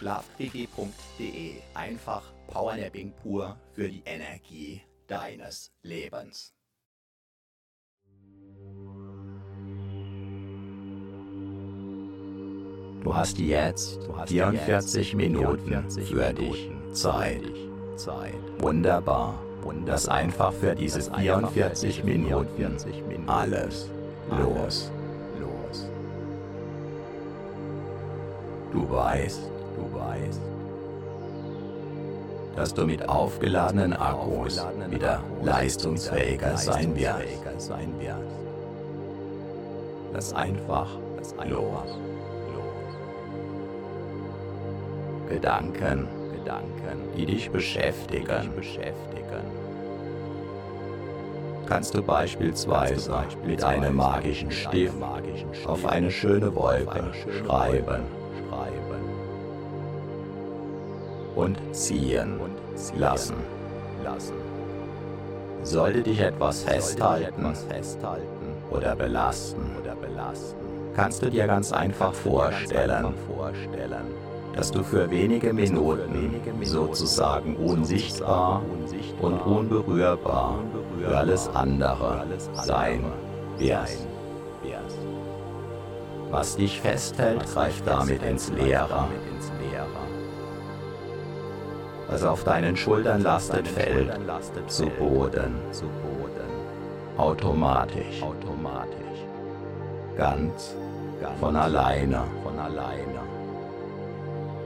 Schlafquickie.de. Einfach Powernapping pur für die Energie deines Lebens. Du hast jetzt 44 Minuten für dich Zeit. Wunderbar. Lass einfach für diese 44 Minuten alles los. Du weißt, du weißt, dass du mit aufgeladenen Akkus wieder leistungsfähiger sein wirst. Lass einfach los. Gedanken, die dich beschäftigen. Kannst du beispielsweise mit einem magischen Stift auf eine schöne Wolke schreiben und ziehen lassen. Sollte dich etwas festhalten oder belasten, kannst du dir ganz einfach vorstellen, dass du für wenige Minuten sozusagen unsichtbar und unberührbar für alles andere sein wirst. Was dich festhält, greift damit ins Leere. Was auf deinen Schultern lastet, fällt zu Boden. Automatisch. Ganz von alleine.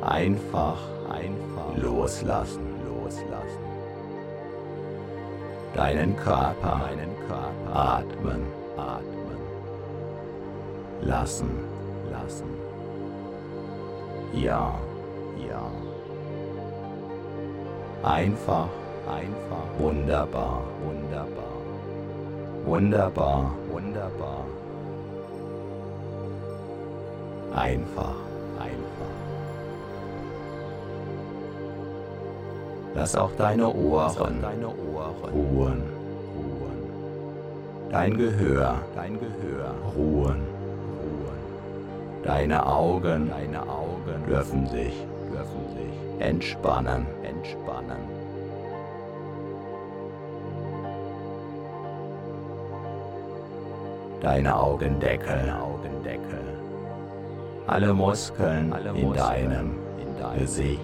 Einfach, einfach loslassen, loslassen. Deinen Körper, atmen. Lassen, lassen. Ja, ja. Einfach, einfach. Wunderbar, wunderbar. Wunderbar, wunderbar. Einfach, einfach. Lass auch deine Ohren, deine Ohren ruhen. Dein Gehör, dein Gehör ruhen. Deine Augen, deine Augen dürfen sich, dürfen sich entspannen, entspannen. Deine Augendeckel, Augendeckel. Alle Muskeln Alle in deinem, in deinem Gesicht,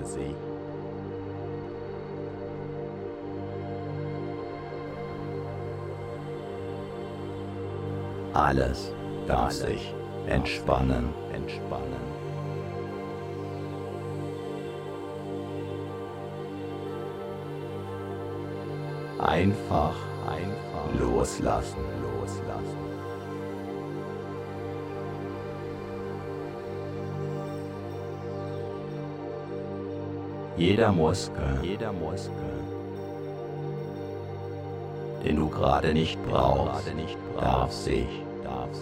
Gesicht. Alles darf sich entspannen, entspannen. Einfach, einfach loslassen, loslassen loslassen. Jeder Muskel, jeder Muskel, den du gerade nicht brauchst, darf sich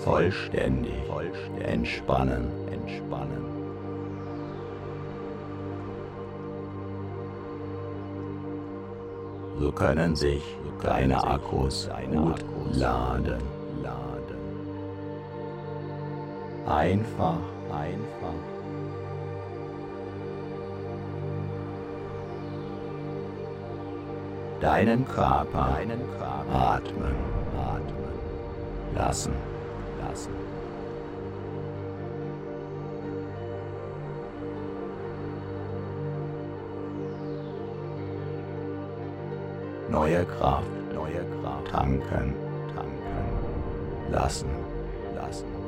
vollständig entspannen. entspannen. so können sich deine Akkus gut laden. Einfach, einfach. Deinen Körper, deinen Körper atmen, atmen, lassen, lassen. Neue Kraft, neue Kraft tanken, lassen, lassen.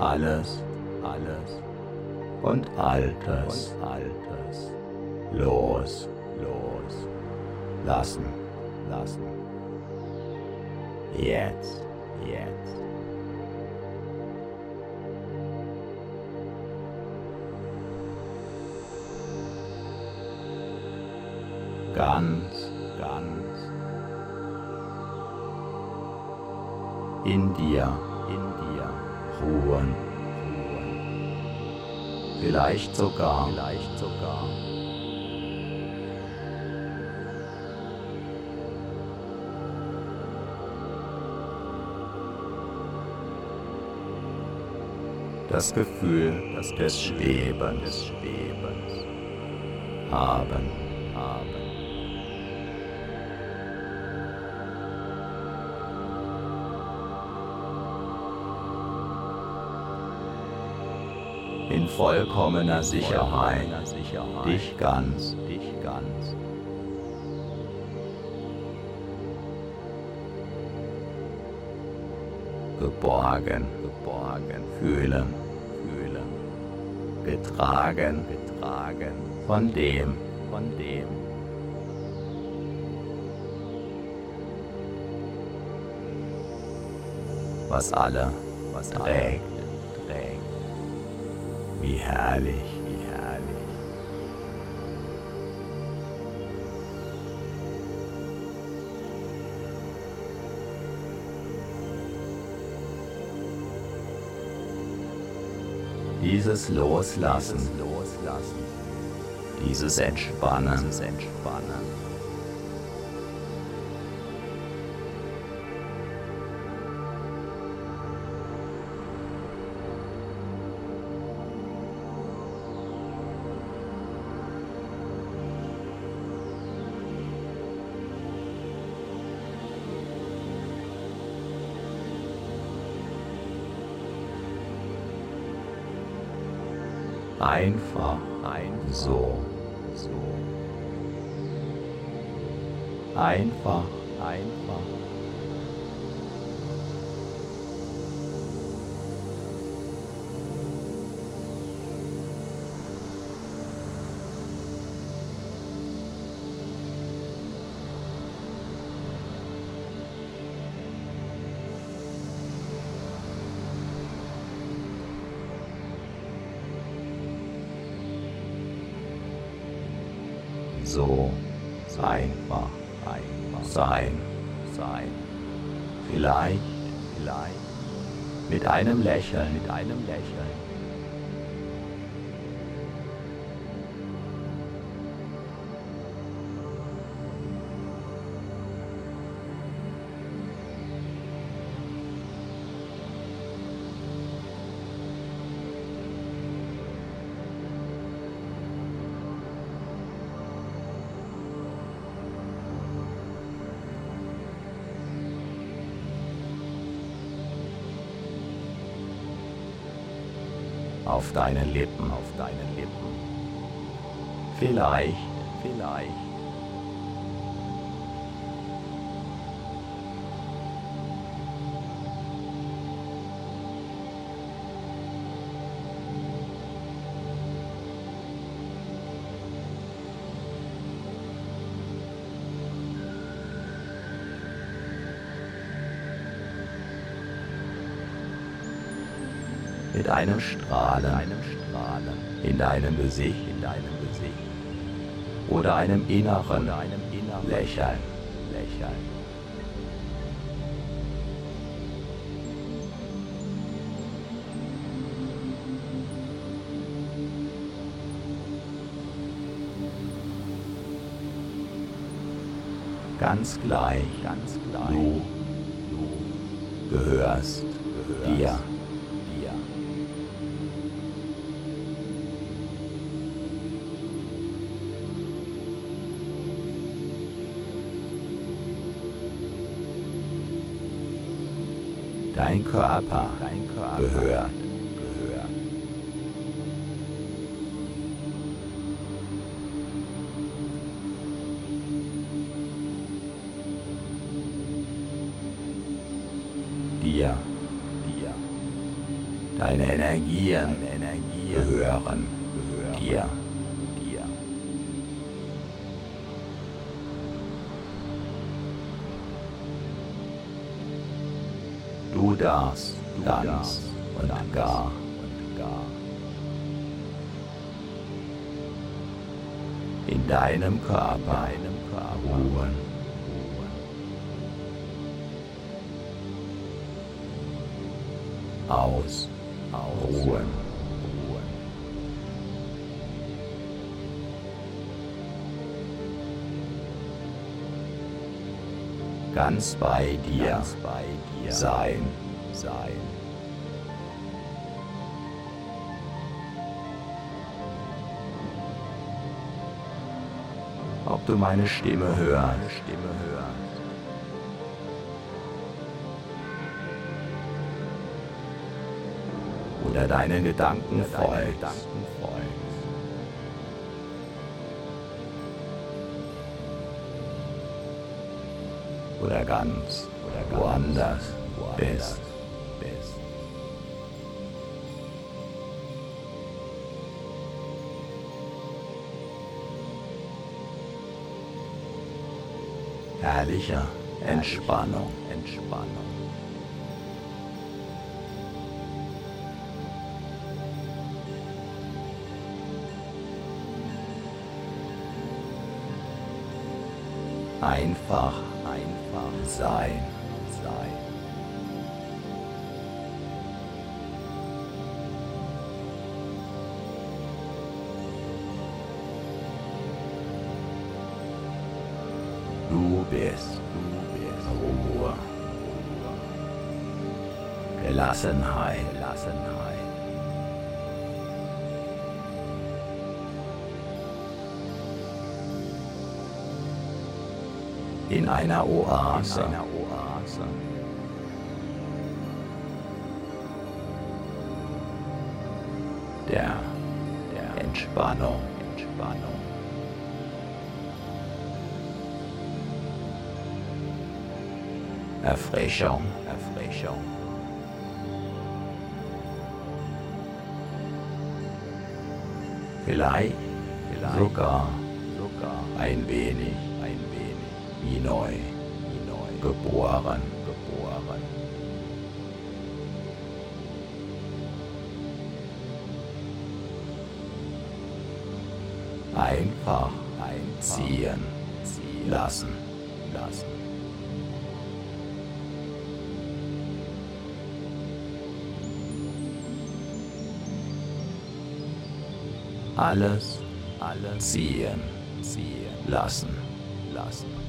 alles, alles und Altes, und Altes los, los, lassen, lassen. Jetzt, jetzt. Ganz, ganz in dir, in dir ruhen. Vielleicht sogar, vielleicht sogar. Das Gefühl das des Schwebens, des Schwebens haben, haben. Vollkommener Sicherheit, dich ganz, dich ganz. Geborgen, geborgen, fühlen, fühlen, getragen, getragen, von dem, von dem. Was alle, was trägt. Wie herrlich, wie herrlich. Dieses Loslassen, Loslassen, dieses Entspannen, dieses Entspannen. Einfach, einfach. so einfach, sein, sein. Vielleicht, vielleicht mit einem Lächeln, mit einem Lächeln. Deinen Lippen, auf deinen Lippen. Vielleicht. In deinem Gesicht, in deinem Gesicht oder einem inneren, oder einem inneren Lächeln, Lächeln. ganz gleich, ganz gleich. Du, du gehörst, gehörst dir. Dein Körper, dein Körper gehört Deine Energien, Energien gehören, gehören dir. dir. Darfst ganz und gar und gar in deinem Körper, deinem Körper ruhen. aus. Ruhe. Ganz bei dir, Ganz bei dir sein, sein. Ob du meine Stimme hörst, Stimme hörst. oder deinen Gedanken folgst. Oder ganz oder woanders, bist. Herrlicher Entspannung, Entspannung. Einfach, einfach sein, Gelassenheit, in einer Oase. In einer Oase. Der, der Entspannung, Entspannung. Erfrischung, Erfrischung. Vielleicht, vielleicht. sogar, sogar. ein wenig wie neu, wie neu, geboren, geboren. Einfach einziehen, ziehen lassen, lassen. Alles, alles ziehen, ziehen lassen, lassen.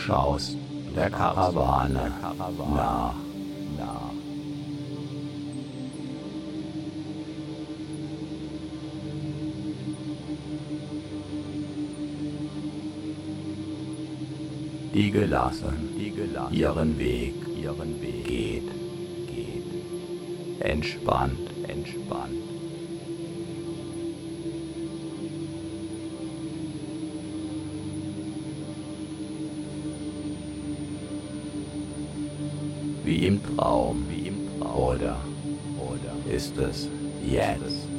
schaust der Karawane nach. nach. Die gelassen, die gelassen ihren Weg, ihren Weg geht, geht, entspannt, entspannt. wie im Traum, wie im Traum. Oder, oder ist es jetzt, jetzt?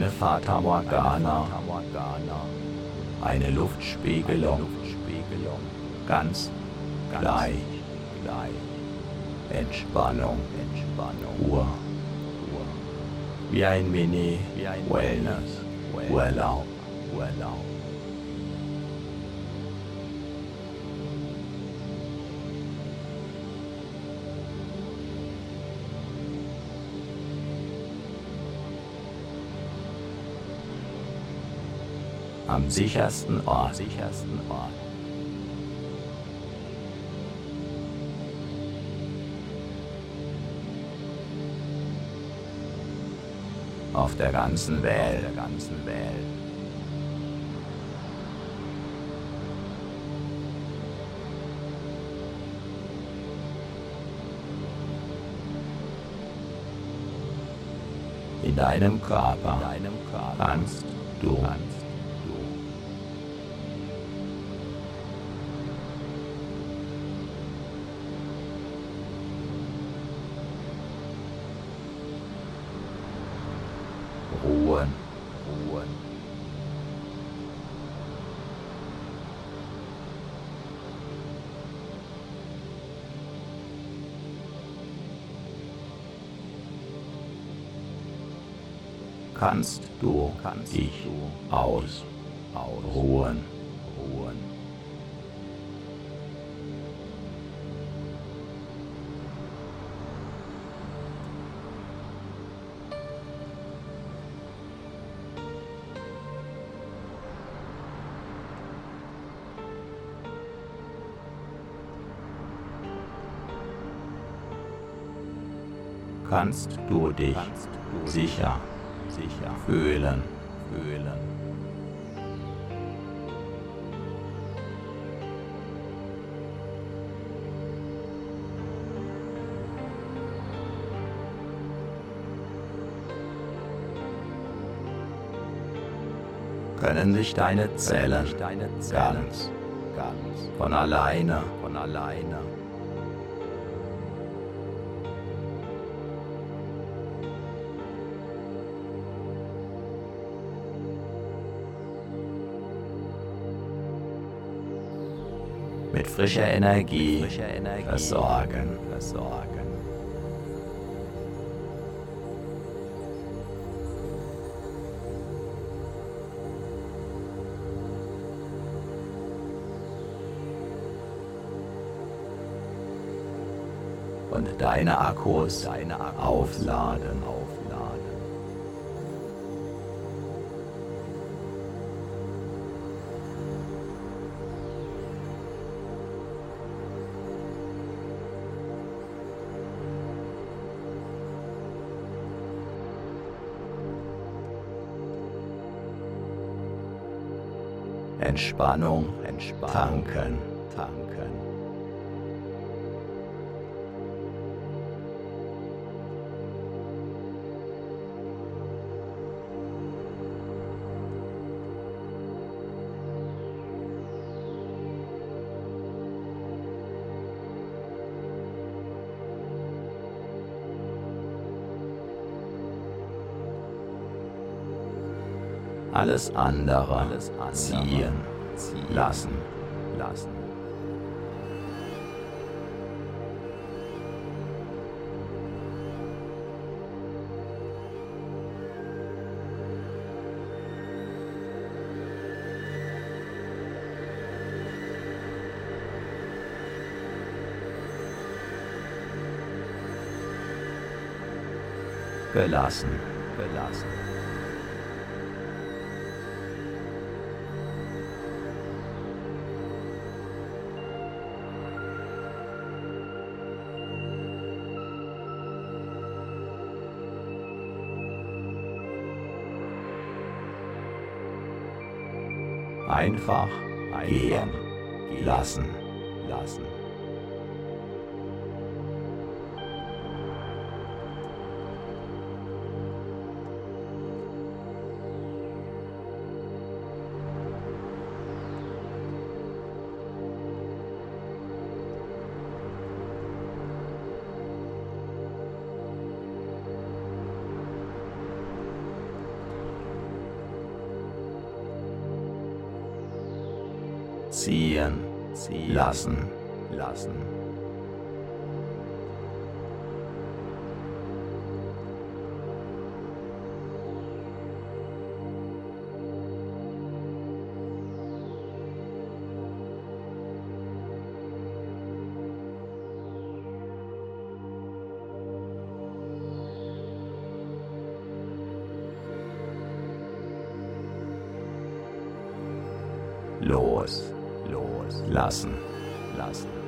Eine Fata Morgana, eine Luftspiegelung, ganz gleich, Entspannung, Ruhe, wie ein Mini-Wellness, Urlaub. Am sichersten Ort. Sichersten Ort. Auf der ganzen Welt, der ganzen Welt. In deinem Körper, in deinem Körper kannst du, kannst kannst du kannst dich du aus, ausruhen. Ruhen. kannst du dich sicher sicher fühlen, fühlen. Können sich deine Zellen, ganz, ganz von alleine, von alleine frischer Energie, versorgen. versorgen. Und deine Akkus, deine Akkus aufladen. Entspannung, Entspannung. Tanken, tanken. alles andere, alles andere. ziehen, ziehen. Lassen, lassen. gelassen, einfach gehen lassen. Lassen, lassen. los, los, lassen, lassen.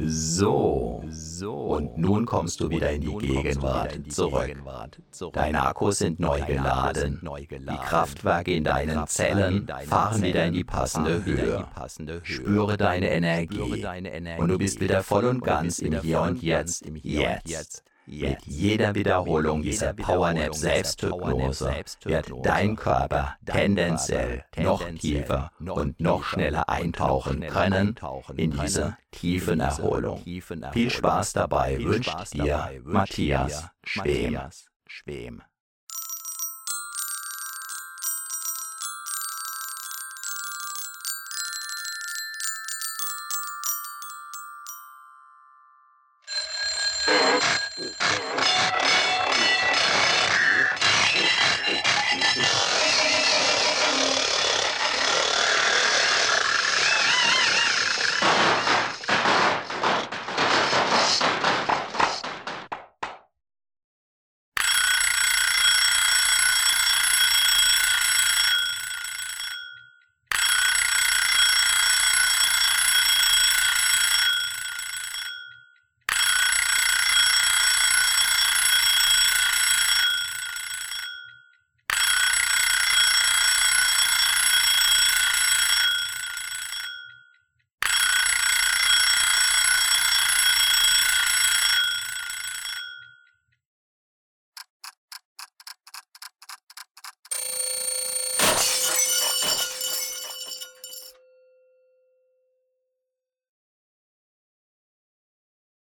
So. Und nun kommst du wieder in die Gegenwart zurück. Deine Akkus sind neu geladen. Die Kraftwerke in deinen Zellen fahren wieder in die passende Höhe. Spüre deine Energie. Und du bist wieder voll und ganz im Hier und Jetzt. Jetzt. Mit jeder Wiederholung dieser Powernap Selbsthypnose wird dein Körper tendenziell noch tiefer und noch schneller eintauchen können in diese tiefen Erholung. Viel Spaß dabei wünscht dir Matthias Schwem.